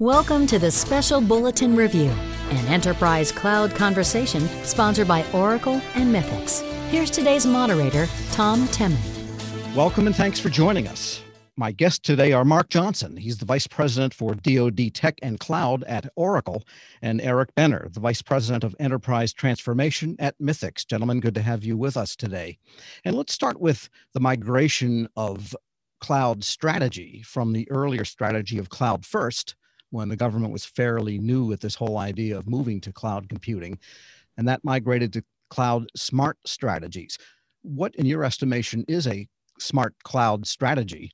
Welcome to the Special Bulletin Review, an enterprise cloud conversation sponsored by Oracle and Mythics. Here's today's moderator, Tom Temin. Welcome and thanks for joining us. My guests today are Mark Johnson. He's the Vice President for DoD Tech and Cloud at Oracle, and Eric Benner, the Vice President of Enterprise Transformation at Mythics. Gentlemen, good to have you with us today. And let's start with the migration of cloud strategy from the earlier strategy of cloud first when the government was fairly new at this whole idea of moving to cloud computing. And that migrated to cloud smart strategies. What, in your estimation, is a smart cloud strategy?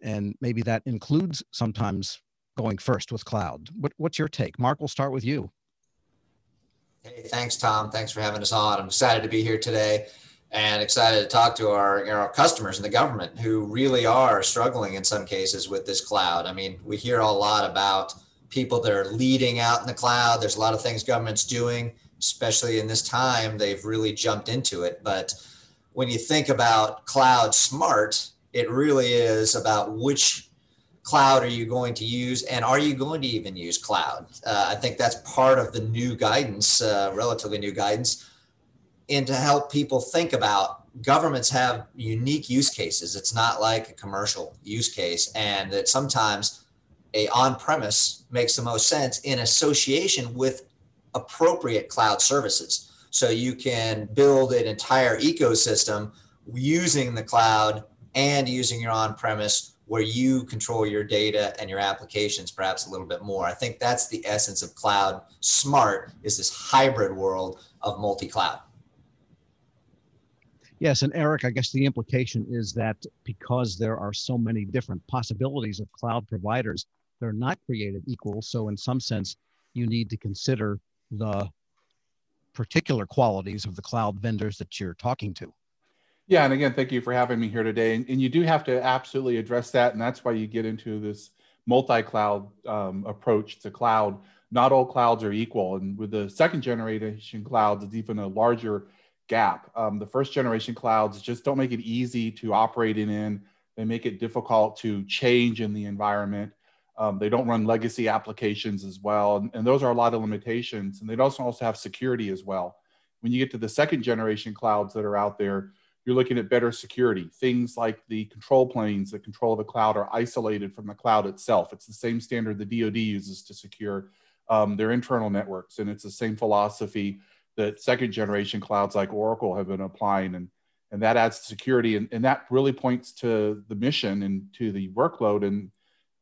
And maybe that includes sometimes going first with cloud. What, what's your take? Mark, we'll start with you. Hey, thanks, Tom. Thanks for having us on. I'm excited to be here today and excited to talk to our, you know, our customers in the government who really are struggling in some cases with this cloud. I mean, we hear a lot about people that are leading out in the cloud. There's a lot of things government's doing, especially in this time. They've really jumped into it. But when you think about cloud smart, it really is about which cloud are you going to use and are you going to even use cloud? Uh, I think that's part of the new guidance, uh, relatively new guidance and to help people think about governments have unique use cases. It's not like a commercial use case, and that sometimes a on-premise makes the most sense in association with appropriate cloud services. So you can build an entire ecosystem using the cloud and using your on-premise where you control your data and your applications perhaps a little bit more. I think that's the essence of cloud smart is this hybrid world of multi-cloud. Yes, and Eric, I guess the implication is that because there are so many different possibilities of cloud providers, they're not created equal. So, in some sense, you need to consider the particular qualities of the cloud vendors that you're talking to. Yeah, and again, thank you for having me here today. And, and you do have to absolutely address that, and that's why you get into this multi-cloud um, approach to cloud. Not all clouds are equal, and with the second generation clouds, it's even a larger gap. Um, the first generation clouds just don't make it easy to operate in. They make it difficult to change in the environment. Um, they don't run legacy applications as well. And, and, those are a lot of limitations. And they also also have security as well. When you get to the second generation clouds that are out there, you're looking at better security. Things like the control planes that control of the cloud are isolated from the cloud itself. It's the same standard the DoD uses to secure um, their internal networks. And it's the same philosophy that second generation clouds like Oracle have been applying and and that adds security and, and that really points to the mission and to the workload. And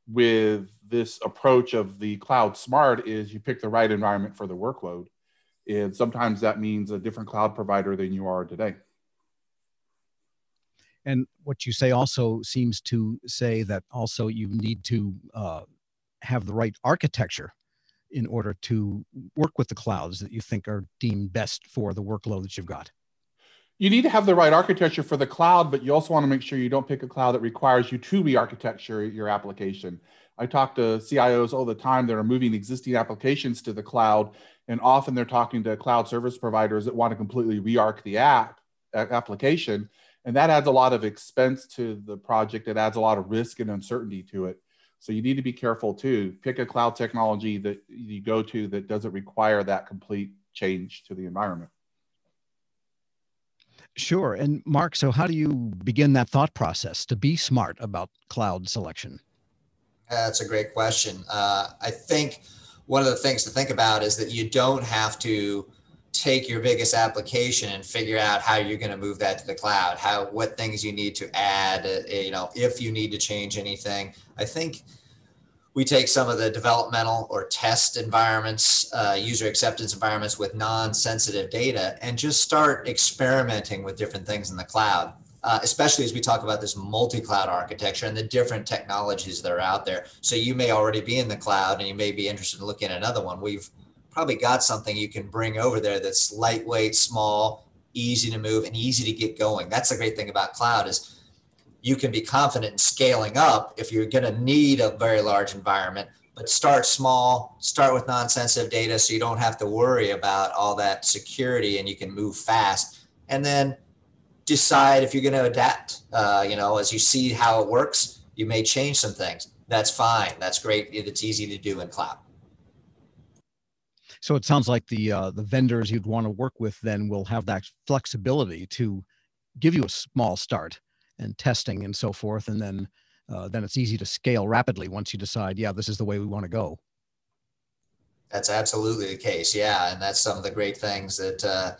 with this approach of the cloud smart is you pick the right environment for the workload and sometimes that means a different cloud provider than you are today. And what you say also seems to say that also you need to uh, have the right architecture in order to work with the clouds that you think are deemed best for the workload that you've got? You need to have the right architecture for the cloud, but you also want to make sure you don't pick a cloud that requires you to re-architecture your application. I talk to CIOs all the time that are moving existing applications to the cloud, and often they're talking to cloud service providers that want to completely re-arch the app application, and that adds a lot of expense to the project. It adds a lot of risk and uncertainty to it. So you need to be careful too. Pick a cloud technology that you go to that doesn't require that complete change to the environment. Sure. And Mark, so how do you begin that thought process to be smart about cloud selection? That's a great question. Uh, I think one of the things to think about is that you don't have to take your biggest application and figure out how you're going to move that to the cloud how what things you need to add uh, you know if you need to change anything. I think we take some of the developmental or test environments uh, user acceptance environments with non-sensitive data and just start experimenting with different things in the cloud uh, especially as we talk about this multi-cloud architecture and the different technologies that are out there. So you may already be in the cloud and you may be interested in looking at another one. We've probably got something you can bring over there that's lightweight, small, easy to move, and easy to get going. That's the great thing about cloud is you can be confident in scaling up if you're going to need a very large environment. But start small, start with non-sensitive data, so you don't have to worry about all that security, and you can move fast. And then decide if you're going to adapt. Uh, you know, as you see how it works, you may change some things that's fine. That's great. It's easy to do in cloud. So it sounds like the uh, the vendors you'd want to work with then will have that flexibility to give you a small start and testing and so forth, and then uh, then it's easy to scale rapidly once you decide, yeah, this is the way we want to go. That's absolutely the case, yeah, and that's some of the great things that uh,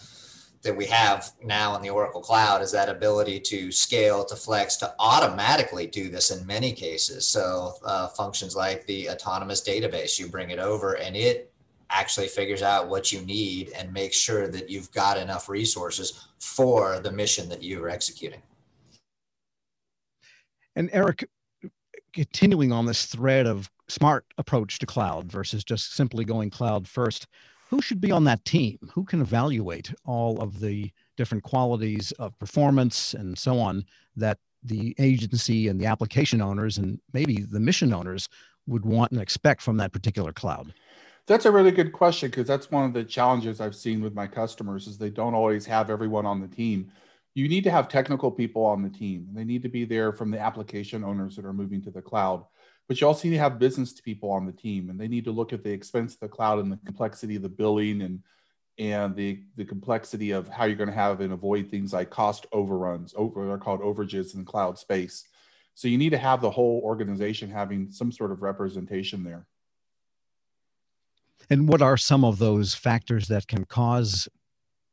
that we have now in the Oracle Cloud is that ability to scale, to flex, to automatically do this in many cases. So uh, functions like the autonomous database, you bring it over and it actually figures out what you need and makes sure that you've got enough resources for the mission that you are executing. And Eric, continuing on this thread of smart approach to cloud versus just simply going cloud first, who should be on that team? Who can evaluate all of the different qualities of performance and so on that the agency and the application owners and maybe the mission owners would want and expect from that particular cloud? That's a really good question because that's one of the challenges I've seen with my customers is they don't always have everyone on the team. You need to have technical people on the team. They need to be there from the application owners that are moving to the cloud. But you also need to have business people on the team and they need to look at the expense of the cloud and the complexity of the billing and and the, the complexity of how you're going to have and avoid things like cost overruns, over they're called overages in cloud space. So you need to have the whole organization having some sort of representation there. And what are some of those factors that can cause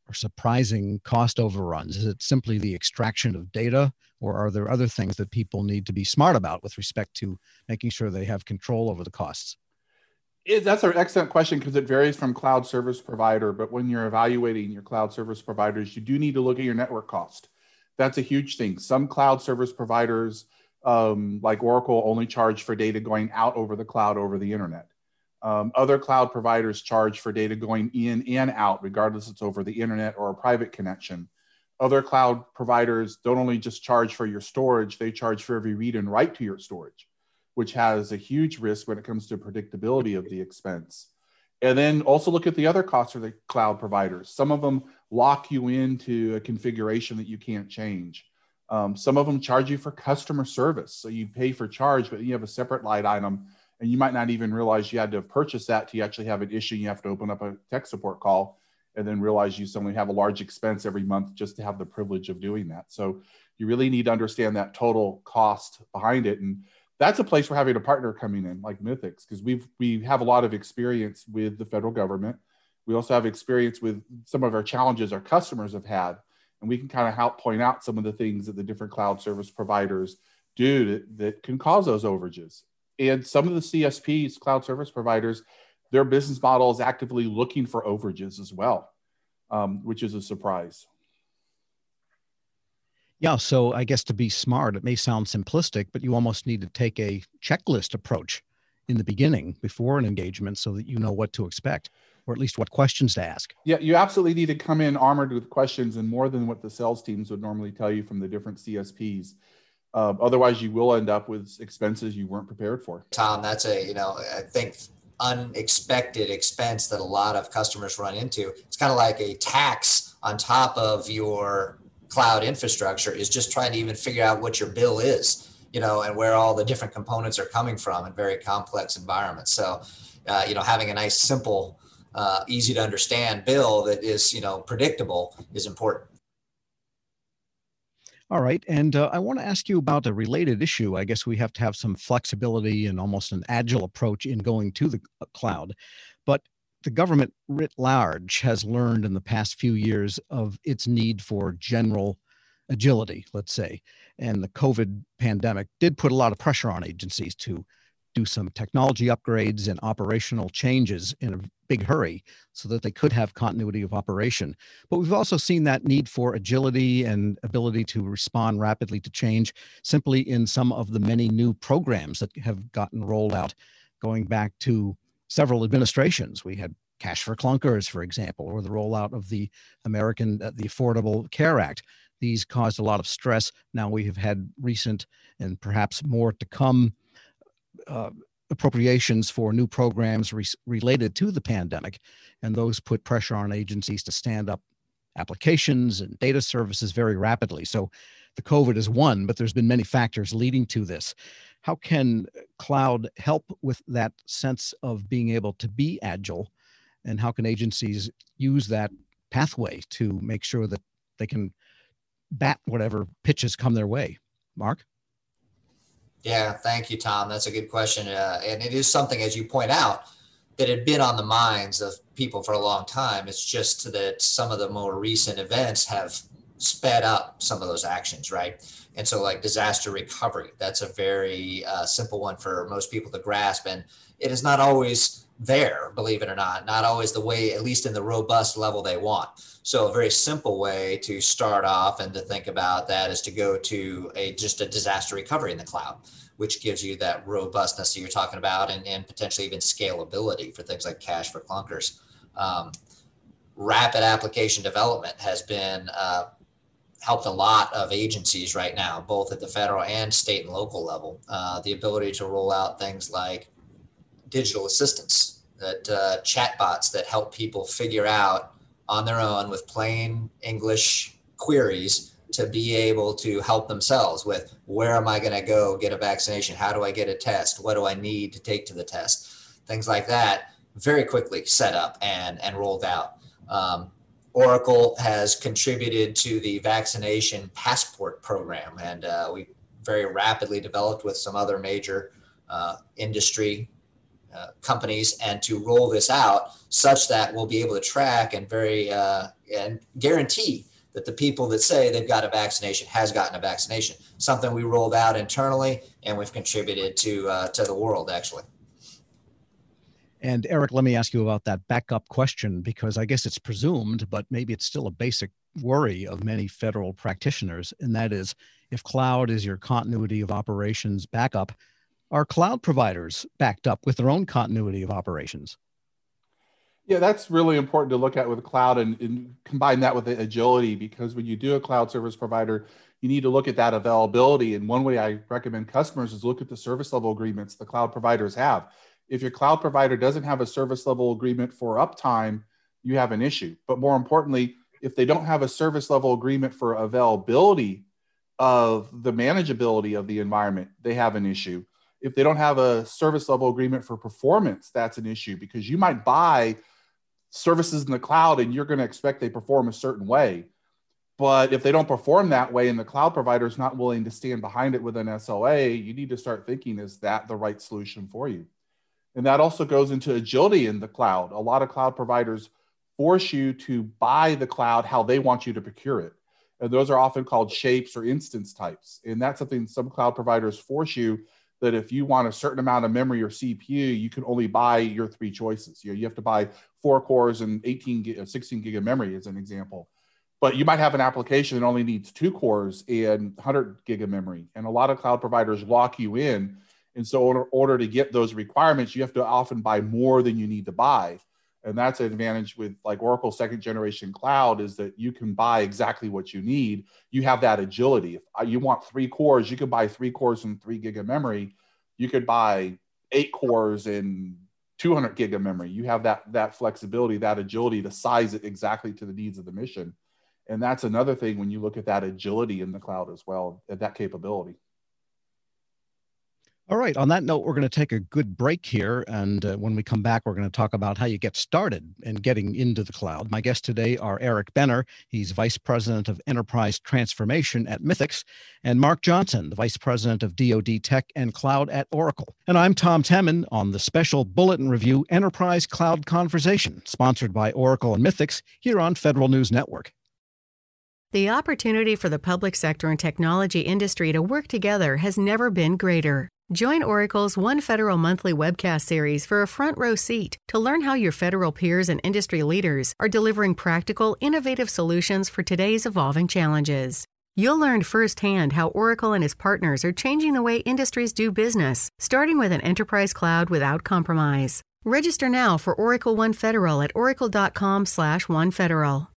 or surprising cost overruns? Is it simply the extraction of data, or are there other things that people need to be smart about with respect to making sure they have control over the costs? It, that's an excellent question because it varies from cloud service provider. But when you're evaluating your cloud service providers, you do need to look at your network cost. That's a huge thing. Some cloud service providers, um, like Oracle, only charge for data going out over the cloud over the internet. Um, other cloud providers charge for data going in and out, regardless it's over the internet or a private connection. Other cloud providers don't only just charge for your storage, they charge for every read and write to your storage, which has a huge risk when it comes to predictability of the expense. And then also look at the other costs of the cloud providers. Some of them lock you into a configuration that you can't change. Um, some of them charge you for customer service. So you pay for charge, but you have a separate line item and you might not even realize you had to have purchased that to actually have an issue. You have to open up a tech support call and then realize you suddenly have a large expense every month just to have the privilege of doing that. So you really need to understand that total cost behind it. And that's a place we're having a partner coming in like Mythics, because we've we have a lot of experience with the federal government. We also have experience with some of our challenges our customers have had. And we can kind of help point out some of the things that the different cloud service providers do that, that can cause those overages and some of the CSPs, cloud service providers, their business model is actively looking for overages as well, um, which is a surprise. Yeah, so I guess to be smart, it may sound simplistic, but you almost need to take a checklist approach in the beginning before an engagement so that you know what to expect or at least what questions to ask. Yeah, you absolutely need to come in armored with questions and more than what the sales teams would normally tell you from the different CSPs. Uh, otherwise, you will end up with expenses you weren't prepared for. Tom, that's a you know I think unexpected expense that a lot of customers run into. It's kind of like a tax on top of your cloud infrastructure is just trying to even figure out what your bill is, you know, and where all the different components are coming from in very complex environments. So, uh, you know, having a nice, simple, uh, easy to understand bill that is, you know, predictable is important. All right. And uh, I want to ask you about a related issue. I guess we have to have some flexibility and almost an agile approach in going to the uh, cloud. But the government writ large has learned in the past few years of its need for general agility, let's say. And the COVID pandemic did put a lot of pressure on agencies to do some technology upgrades and operational changes in a big hurry so that they could have continuity of operation. But we've also seen that need for agility and ability to respond rapidly to change simply in some of the many new programs that have gotten rolled out going back to several administrations. We had Cash for Clunkers, for example, or the rollout of the American, uh, the Affordable Care Act. These caused a lot of stress. Now we have had recent and perhaps more to come uh, appropriations for new programs re- related to the pandemic, and those put pressure on agencies to stand up applications and data services very rapidly. So the COVID is one, but there's been many factors leading to this. How can cloud help with that sense of being able to be agile? And how can agencies use that pathway to make sure that they can bat whatever pitches come their way? Mark? Yeah, thank you, Tom. That's a good question. Uh, and it is something, as you point out, that had been on the minds of people for a long time. It's just that some of the more recent events have sped up some of those actions, right? And so, like disaster recovery, that's a very uh, simple one for most people to grasp. And it is not always there, believe it or not, not always the way, at least in the robust level they want. So, a very simple way to start off and to think about that is to go to a just a disaster recovery in the cloud, which gives you that robustness that you're talking about and, and potentially even scalability for things like Cash for Clunkers. Um, rapid application development has been uh, helped a lot of agencies right now, both at the federal and state and local level. Uh, the ability to roll out things like digital assistants, that uh, chatbots that help people figure out on their own with plain English queries to be able to help themselves with where am I going to go get a vaccination? How do I get a test? What do I need to take to the test? Things like that very quickly set up and, and rolled out. Um, Oracle has contributed to the vaccination passport program, and uh, we very rapidly developed with some other major uh, industry uh, companies and to roll this out such that we'll be able to track and very uh, and guarantee that the people that say they've got a vaccination has gotten a vaccination. Something we rolled out internally and we've contributed to uh, to the world actually. And Eric, let me ask you about that backup question because I guess it's presumed, but maybe it's still a basic worry of many federal practitioners. And that is if cloud is your continuity of operations backup, are cloud providers backed up with their own continuity of operations? Yeah, that's really important to look at with cloud and, and, combine that with the agility because when you do a cloud service provider, you need to look at that availability. And one way I recommend customers is look at the service level agreements the cloud providers have if your cloud provider doesn't have a service level agreement for uptime, you have an issue. But more importantly, if they don't have a service level agreement for availability of the manageability of the environment, they have an issue. If they don't have a service level agreement for performance, that's an issue because you might buy services in the cloud and you're going to expect they perform a certain way. But if they don't perform that way and the cloud provider is not willing to stand behind it with an SLA, you need to start thinking is that the right solution for you? And that also goes into agility in the cloud. A lot of cloud providers force you to buy the cloud how they want you to procure it. And those are often called shapes or instance types. And that's something some cloud providers force you that if you want a certain amount of memory or CPU, you can only buy your three choices. You, know, you have to buy four cores and 18 gig, uh, 16 gig of memory as an example. But you might have an application that only needs two cores and 100 gig of memory. And a lot of cloud providers lock you in and so, in order to get those requirements, you have to often buy more than you need to buy. And that's an advantage with like Oracle second generation cloud is that you can buy exactly what you need. You have that agility. If uh, you want three cores, you could buy three cores and three gig of memory. You could buy eight cores and 200 gig of memory. You have that that flexibility, that agility to size it exactly to the needs of the mission. And that's another thing when you look at that agility in the cloud as well, that capability. All right. On that note, we're going to take a good break here. And uh, when we come back, we're going to talk about how you get started in getting into the cloud. My guests today are Eric Benner. He's Vice President of Enterprise Transformation at Mythics, and Mark Johnson, the Vice President of DoD Tech and Cloud at Oracle. And I'm Tom Temin on the special Bulletin Review Enterprise Cloud Conversation, sponsored by Oracle and Mythics here on Federal News Network. The opportunity for the public sector and technology industry to work together has never been greater. Join Oracle's One Federal Monthly webcast series for a front row seat to learn how your federal peers and industry leaders are delivering practical, innovative solutions for today's evolving challenges. You'll learn firsthand how Oracle and its partners are changing the way industries do business, starting with an enterprise cloud without compromise. Register now for Oracle One Federal at oracle.com/onefederal.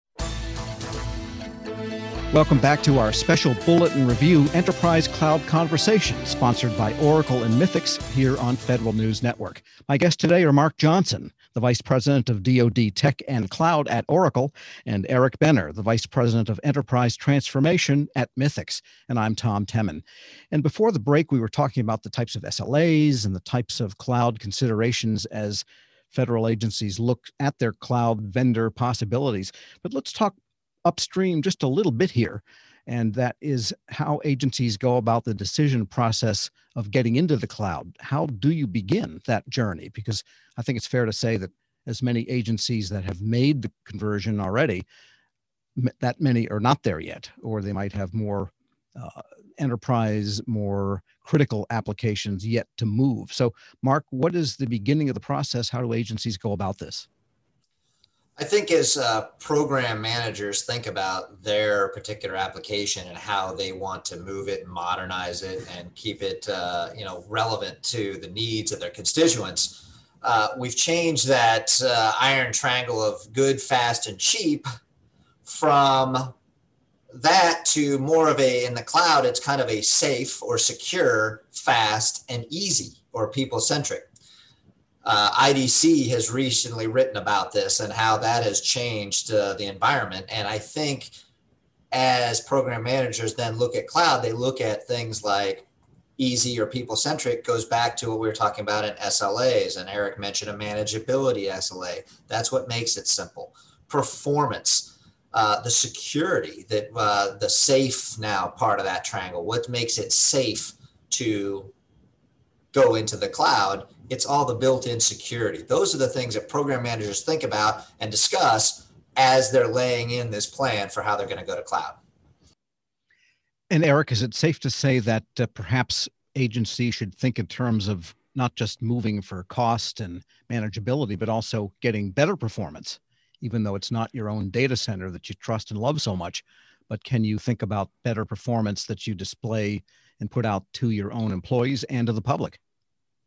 Welcome back to our special Bulletin Review Enterprise Cloud Conversation, sponsored by Oracle and Mythics here on Federal News Network. My guests today are Mark Johnson, the Vice President of DoD Tech and Cloud at Oracle, and Eric Benner, the Vice President of Enterprise Transformation at Mythics. And I'm Tom Temin. And before the break, we were talking about the types of SLAs and the types of cloud considerations as federal agencies look at their cloud vendor possibilities. But let's talk upstream just a little bit here. And that is how agencies go about the decision process of getting into the cloud. How do you begin that journey? Because I think it's fair to say that as many agencies that have made the conversion already, that many are not there yet, or they might have more uh, enterprise, more critical applications yet to move. So, Mark, what is the beginning of the process? How do agencies go about this? I think as uh, program managers think about their particular application and how they want to move it and modernize it and keep it, uh, you know, relevant to the needs of their constituents, uh, we've changed that uh, iron triangle of good, fast, and cheap from that to more of a in the cloud. It's kind of a safe or secure, fast, and easy or people centric uh, IDC has recently written about this and how that has changed uh, the environment. And I think as program managers then look at cloud, they look at things like easy or people centric goes back to what we were talking about in SLAs. And Eric mentioned a manageability SLA. That's what makes it simple. Performance, uh, the security, that uh, the safe now part of that triangle. What makes it safe to go into the cloud? It's all the built-in security. Those are the things that program managers think about and discuss as they're laying in this plan for how they're going to go to cloud. And Eric, is it safe to say that uh, perhaps agencies should think in terms of not just moving for cost and manageability, but also getting better performance, even though it's not your own data center that you trust and love so much? But can you think about better performance that you display and put out to your own employees and to the public?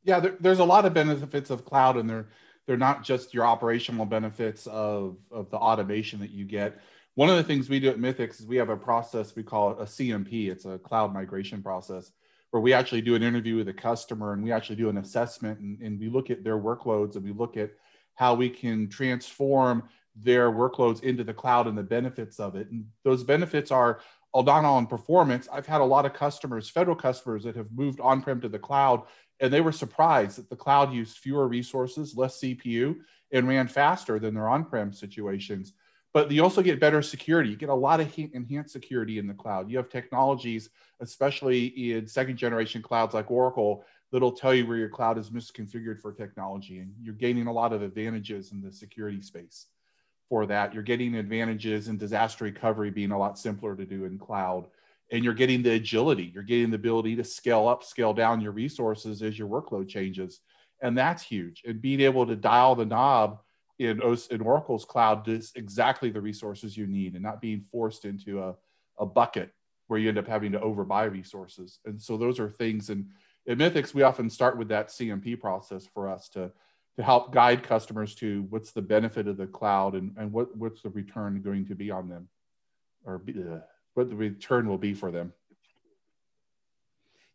Yeah, there, there's a lot of benefits of cloud, and they're they're not just your operational benefits of of the automation that you get. One of the things we do at Mythics is we have a process we call a CMP. It's a cloud migration process where we actually do an interview with a customer and we actually do an assessment and, and we look at their workloads and we look at how we can transform their workloads into the cloud and the benefits of it. And those benefits are all not on performance. I've had a lot of customers, federal customers, that have moved on-prem to the cloud and they were surprised that the cloud used fewer resources, less CPU, and ran faster than their on-prem situations. But you also get better security. You get a lot of enhanced security in the cloud. You have technologies, especially in second generation clouds like Oracle, that'll tell you where your cloud is misconfigured for technology. And you're gaining a lot of advantages in the security space for that. You're getting advantages in disaster recovery being a lot simpler to do in cloud and you're getting the agility you're getting the ability to scale up scale down your resources as your workload changes. And that's huge. And being able to dial the knob in, in oracle's cloud to exactly the resources you need and not being forced into a, a bucket where you end up having to overbuy resources. And so those are things. And at mythics we often start with that cmp process for us to to help guide customers to what's the benefit of the cloud and, and what, what's the return going to be on them or be, uh, what the return will be for them.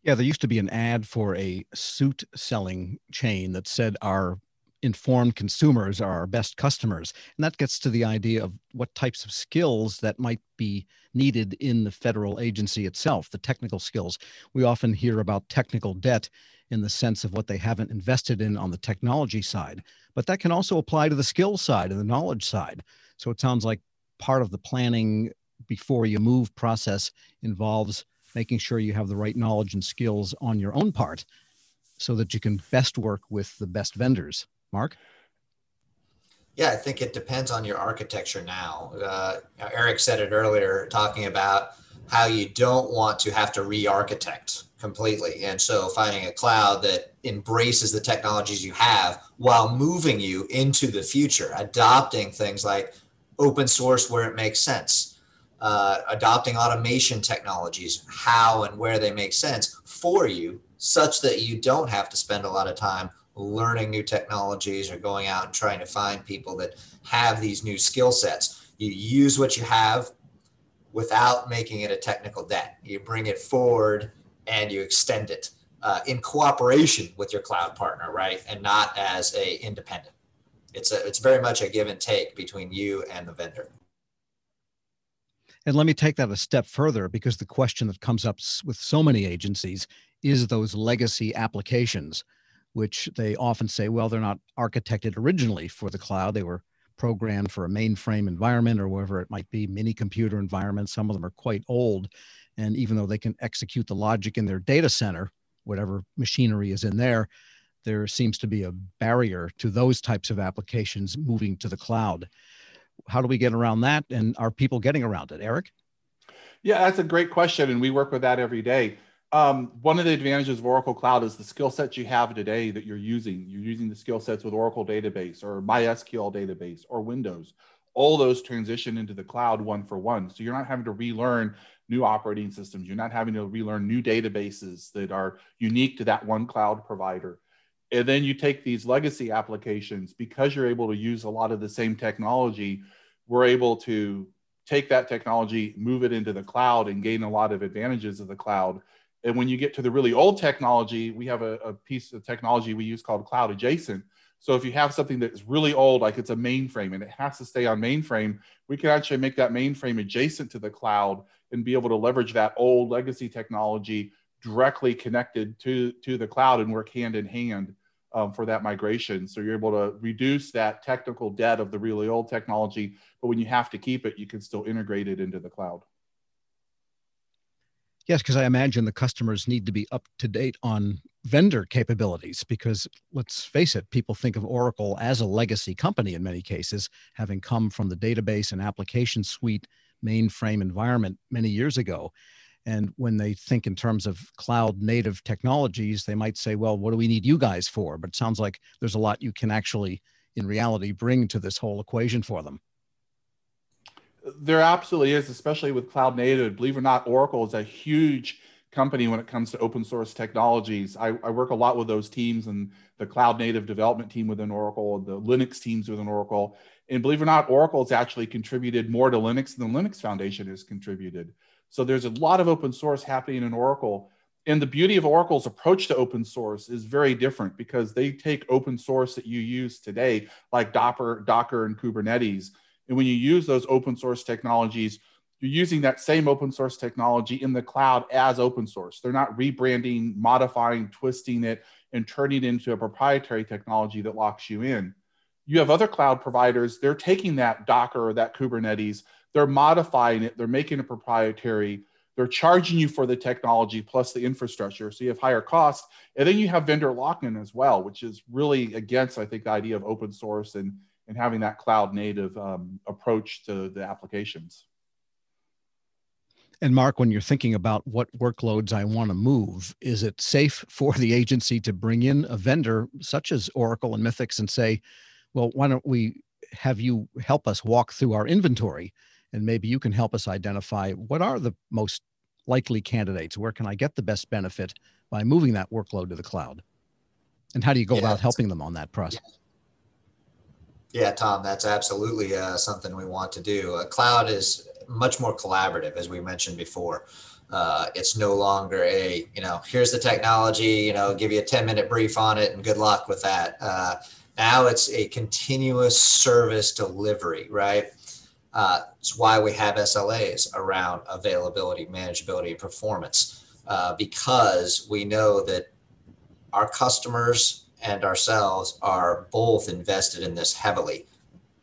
Yeah, there used to be an ad for a suit selling chain that said our informed consumers are our best customers. And that gets to the idea of what types of skills that might be needed in the federal agency itself, the technical skills. We often hear about technical debt in the sense of what they haven't invested in on the technology side, but that can also apply to the skill side and the knowledge side. So it sounds like part of the planning before you move process involves making sure you have the right knowledge and skills on your own part so that you can best work with the best vendors. Mark? Yeah, I think it depends on your architecture now. Uh, Eric said it earlier, talking about how you don't want to have to re architect completely. And so finding a cloud that embraces the technologies you have while moving you into the future, adopting things like open source where it makes sense uh, adopting automation technologies, how and where they make sense for you, such that you don't have to spend a lot of time learning new technologies or going out and trying to find people that have these new skill sets. You use what you have without making it a technical debt. You bring it forward and you extend it uh, in cooperation with your cloud partner, right? And not as a independent. It's a, it's very much a give and take between you and the vendor. And let me take that a step further because the question that comes up with so many agencies is those legacy applications, which they often say, well, they're not architected originally for the cloud. They were programmed for a mainframe environment or wherever it might be, mini computer environment. Some of them are quite old. And even though they can execute the logic in their data center, whatever machinery is in there, there seems to be a barrier to those types of applications moving to the cloud. How do we get around that? And are people getting around it? Eric? Yeah, that's a great question. And we work with that every day. Um, one of the advantages of Oracle Cloud is the skill sets you have today that you're using. You're using the skill sets with Oracle Database or MySQL Database or Windows. All those transition into the cloud one for one. So you're not having to relearn new operating systems. You're not having to relearn new databases that are unique to that one cloud provider. And then you take these legacy applications because you're able to use a lot of the same technology. We're able to take that technology, move it into the cloud, and gain a lot of advantages of the cloud. And when you get to the really old technology, we have a, a piece of technology we use called cloud adjacent. So if you have something that's really old, like it's a mainframe and it has to stay on mainframe, we can actually make that mainframe adjacent to the cloud and be able to leverage that old legacy technology directly connected to, to the cloud and work hand in hand um, for that migration. So you're able to reduce that technical debt of the really old technology, but when you have to keep it, you can still integrate it into the cloud. Yes, because I imagine the customers need to be up to date on vendor capabilities because let's face it, people think of Oracle as a legacy company in many cases, having come from the database and application suite mainframe environment many years ago. And when they think in terms of cloud native technologies, they might say, well, what do we need you guys for? But it sounds like there's a lot you can actually, in reality, bring to this whole equation for them. There absolutely is, especially with cloud native. Believe it or not, Oracle is a huge company when it comes to open source technologies. I, I, work a lot with those teams and the cloud native development team within Oracle, the Linux teams within Oracle. And believe it or not, Oracle has actually contributed more to Linux than the Linux Foundation has contributed. So there's a lot of open source happening in Oracle. And the beauty of Oracle's approach to open source is very different because they take open source that you use today, like Docker, Docker and Kubernetes. And when you use those open source technologies, you're using that same open source technology in the cloud as open source. They're not rebranding, modifying, twisting it, and turning it into a proprietary technology that locks you in. You have other cloud providers, they're taking that Docker or that Kubernetes, they're modifying it, they're making it proprietary, they're charging you for the technology plus the infrastructure. So you have higher costs. And then you have vendor lock in as well, which is really against, I think, the idea of open source and, and having that cloud native um, approach to the applications. And Mark, when you're thinking about what workloads I want to move, is it safe for the agency to bring in a vendor such as Oracle and Mythics and say, well, why don't we have you help us walk through our inventory and maybe you can help us identify what are the most likely candidates where can i get the best benefit by moving that workload to the cloud? And how do you go yeah, about helping them on that process? Yeah, yeah tom that's absolutely uh, something we want to do. Uh, cloud is much more collaborative as we mentioned before. Uh, it's no longer a you know here's the technology you know give you a 10 minute brief on it and good luck with that. Uh, now it's a continuous service delivery right uh, it's why we have SLAs around availability, manageability, and performance, uh, because we know that our customers and ourselves are both invested in this heavily,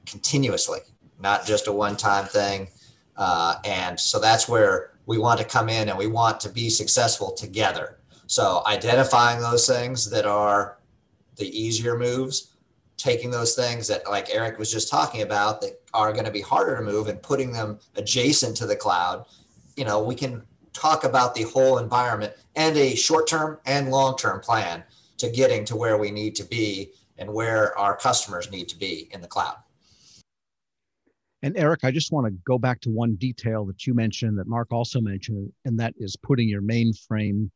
continuously, not just a one time thing. Uh, and so that's where we want to come in and we want to be successful together. So identifying those things that are the easier moves taking those things that like eric was just talking about that are going to be harder to move and putting them adjacent to the cloud you know we can talk about the whole environment and a short-term and long-term plan to getting to where we need to be and where our customers need to be in the cloud. And eric i just want to go back to one detail that you mentioned that mark also mentioned and that is putting your mainframe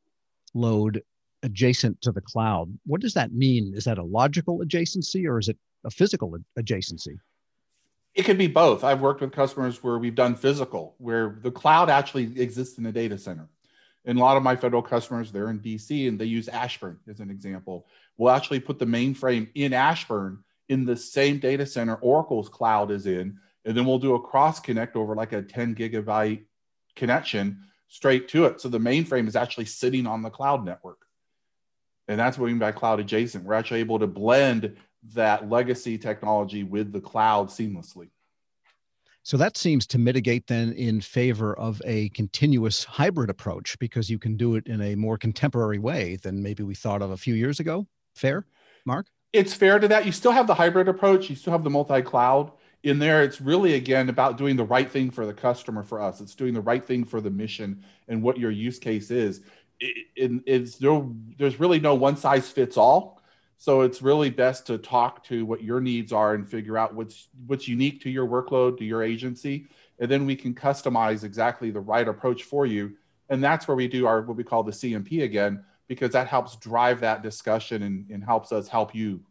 load adjacent to the cloud. What does that mean? Is that a logical adjacency or is it a physical adjacency? It could be both. I've worked with customers where we've done physical, where the cloud actually exists in a data center. And a lot of my federal customers, they're in DC and they use Ashburn as an example. We'll actually put the mainframe in Ashburn in the same data center Oracle's cloud is in, and then we'll do a cross connect over like a 10 gigabyte connection straight to it. So the mainframe is actually sitting on the cloud network. And that's what we mean by cloud adjacent. We're actually able to blend that legacy technology with the cloud seamlessly. So that seems to mitigate then in favor of a continuous hybrid approach because you can do it in a more contemporary way than maybe we thought of a few years ago. Fair, Mark? It's fair to that. You still have the hybrid approach, you still have the multi cloud. In there, it's really again about doing the right thing for the customer for us. It's doing the right thing for the mission and what your use case is. It, it, it's no, there's really no one size fits all so it's really best to talk to what your needs are and figure out what's what's unique to your workload, to your agency, and then we can customize exactly the right approach for you. And that's where we do our what we call the CMP again, because that helps drive that discussion and, and helps us help you.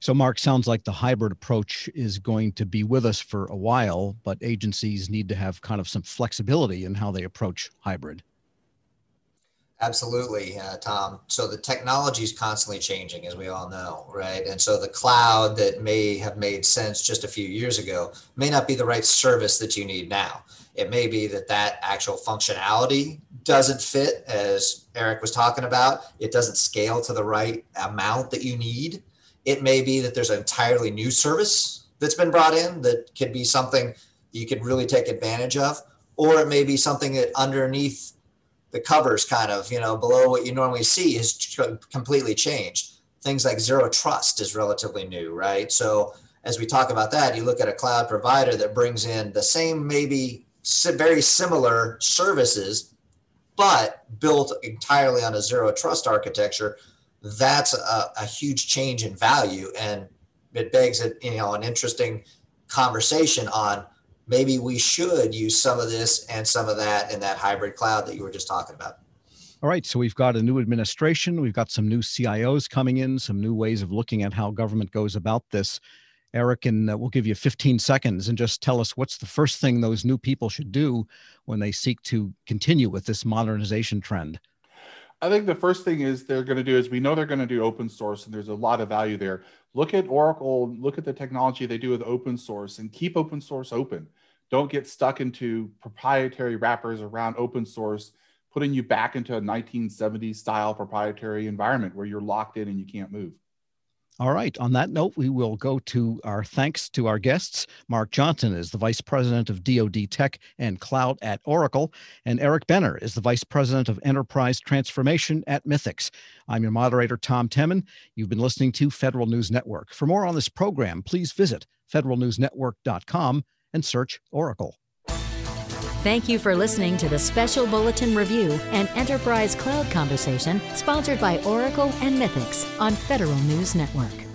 So, Mark, sounds like the hybrid approach is going to be with us for a while, but agencies need to have kind of some flexibility in how they approach hybrid. Absolutely, uh, Tom. So the technology is constantly changing, as we all know, right? And so the cloud that may have made sense just a few years ago may not be the right service that you need now. It may be that that actual functionality doesn't fit, as Eric was talking about. It doesn't scale to the right amount that you need. It may be that there's an entirely new service that's been brought in that could be something you could really take advantage of, or it may be something that underneath the covers kind of you know below what you normally see has completely changed. Things like zero trust is relatively new right? So as we talk about that you look at a cloud provider that brings in the same maybe very similar services but built entirely on a zero trust architecture that's a, a huge change in value. And it begs a, you know an interesting conversation on maybe we should use some of this and some of that in that hybrid cloud that you were just talking about. All right, so we've got a new administration, we've got some new CIOs coming in, some new ways of looking at how government goes about this. Eric, and uh, we'll give you 15 seconds and just tell us what's the first thing those new people should do when they seek to continue with this modernization trend. I think the first thing is they're going to do is we know they're going to do open source and there's a lot of value there. Look at Oracle, look at the technology they do with open source and keep open source open. Don't get stuck into proprietary wrappers around open source, putting you back into a 1970s style proprietary environment where you're locked in and you can't move. All right. On that note, we will go to our thanks to our guests. Mark Johnson is the Vice President of DoD Tech and Cloud at Oracle, and Eric Benner is the Vice President of Enterprise Transformation at Mythics. I'm your moderator, Tom Temin. You've been listening to Federal News Network. For more on this program, please visit federalnewsnetwork.com and search Oracle. Thank you for listening to the Special Bulletin Review and Enterprise Cloud Conversation sponsored by Oracle and Mythics on Federal News Network.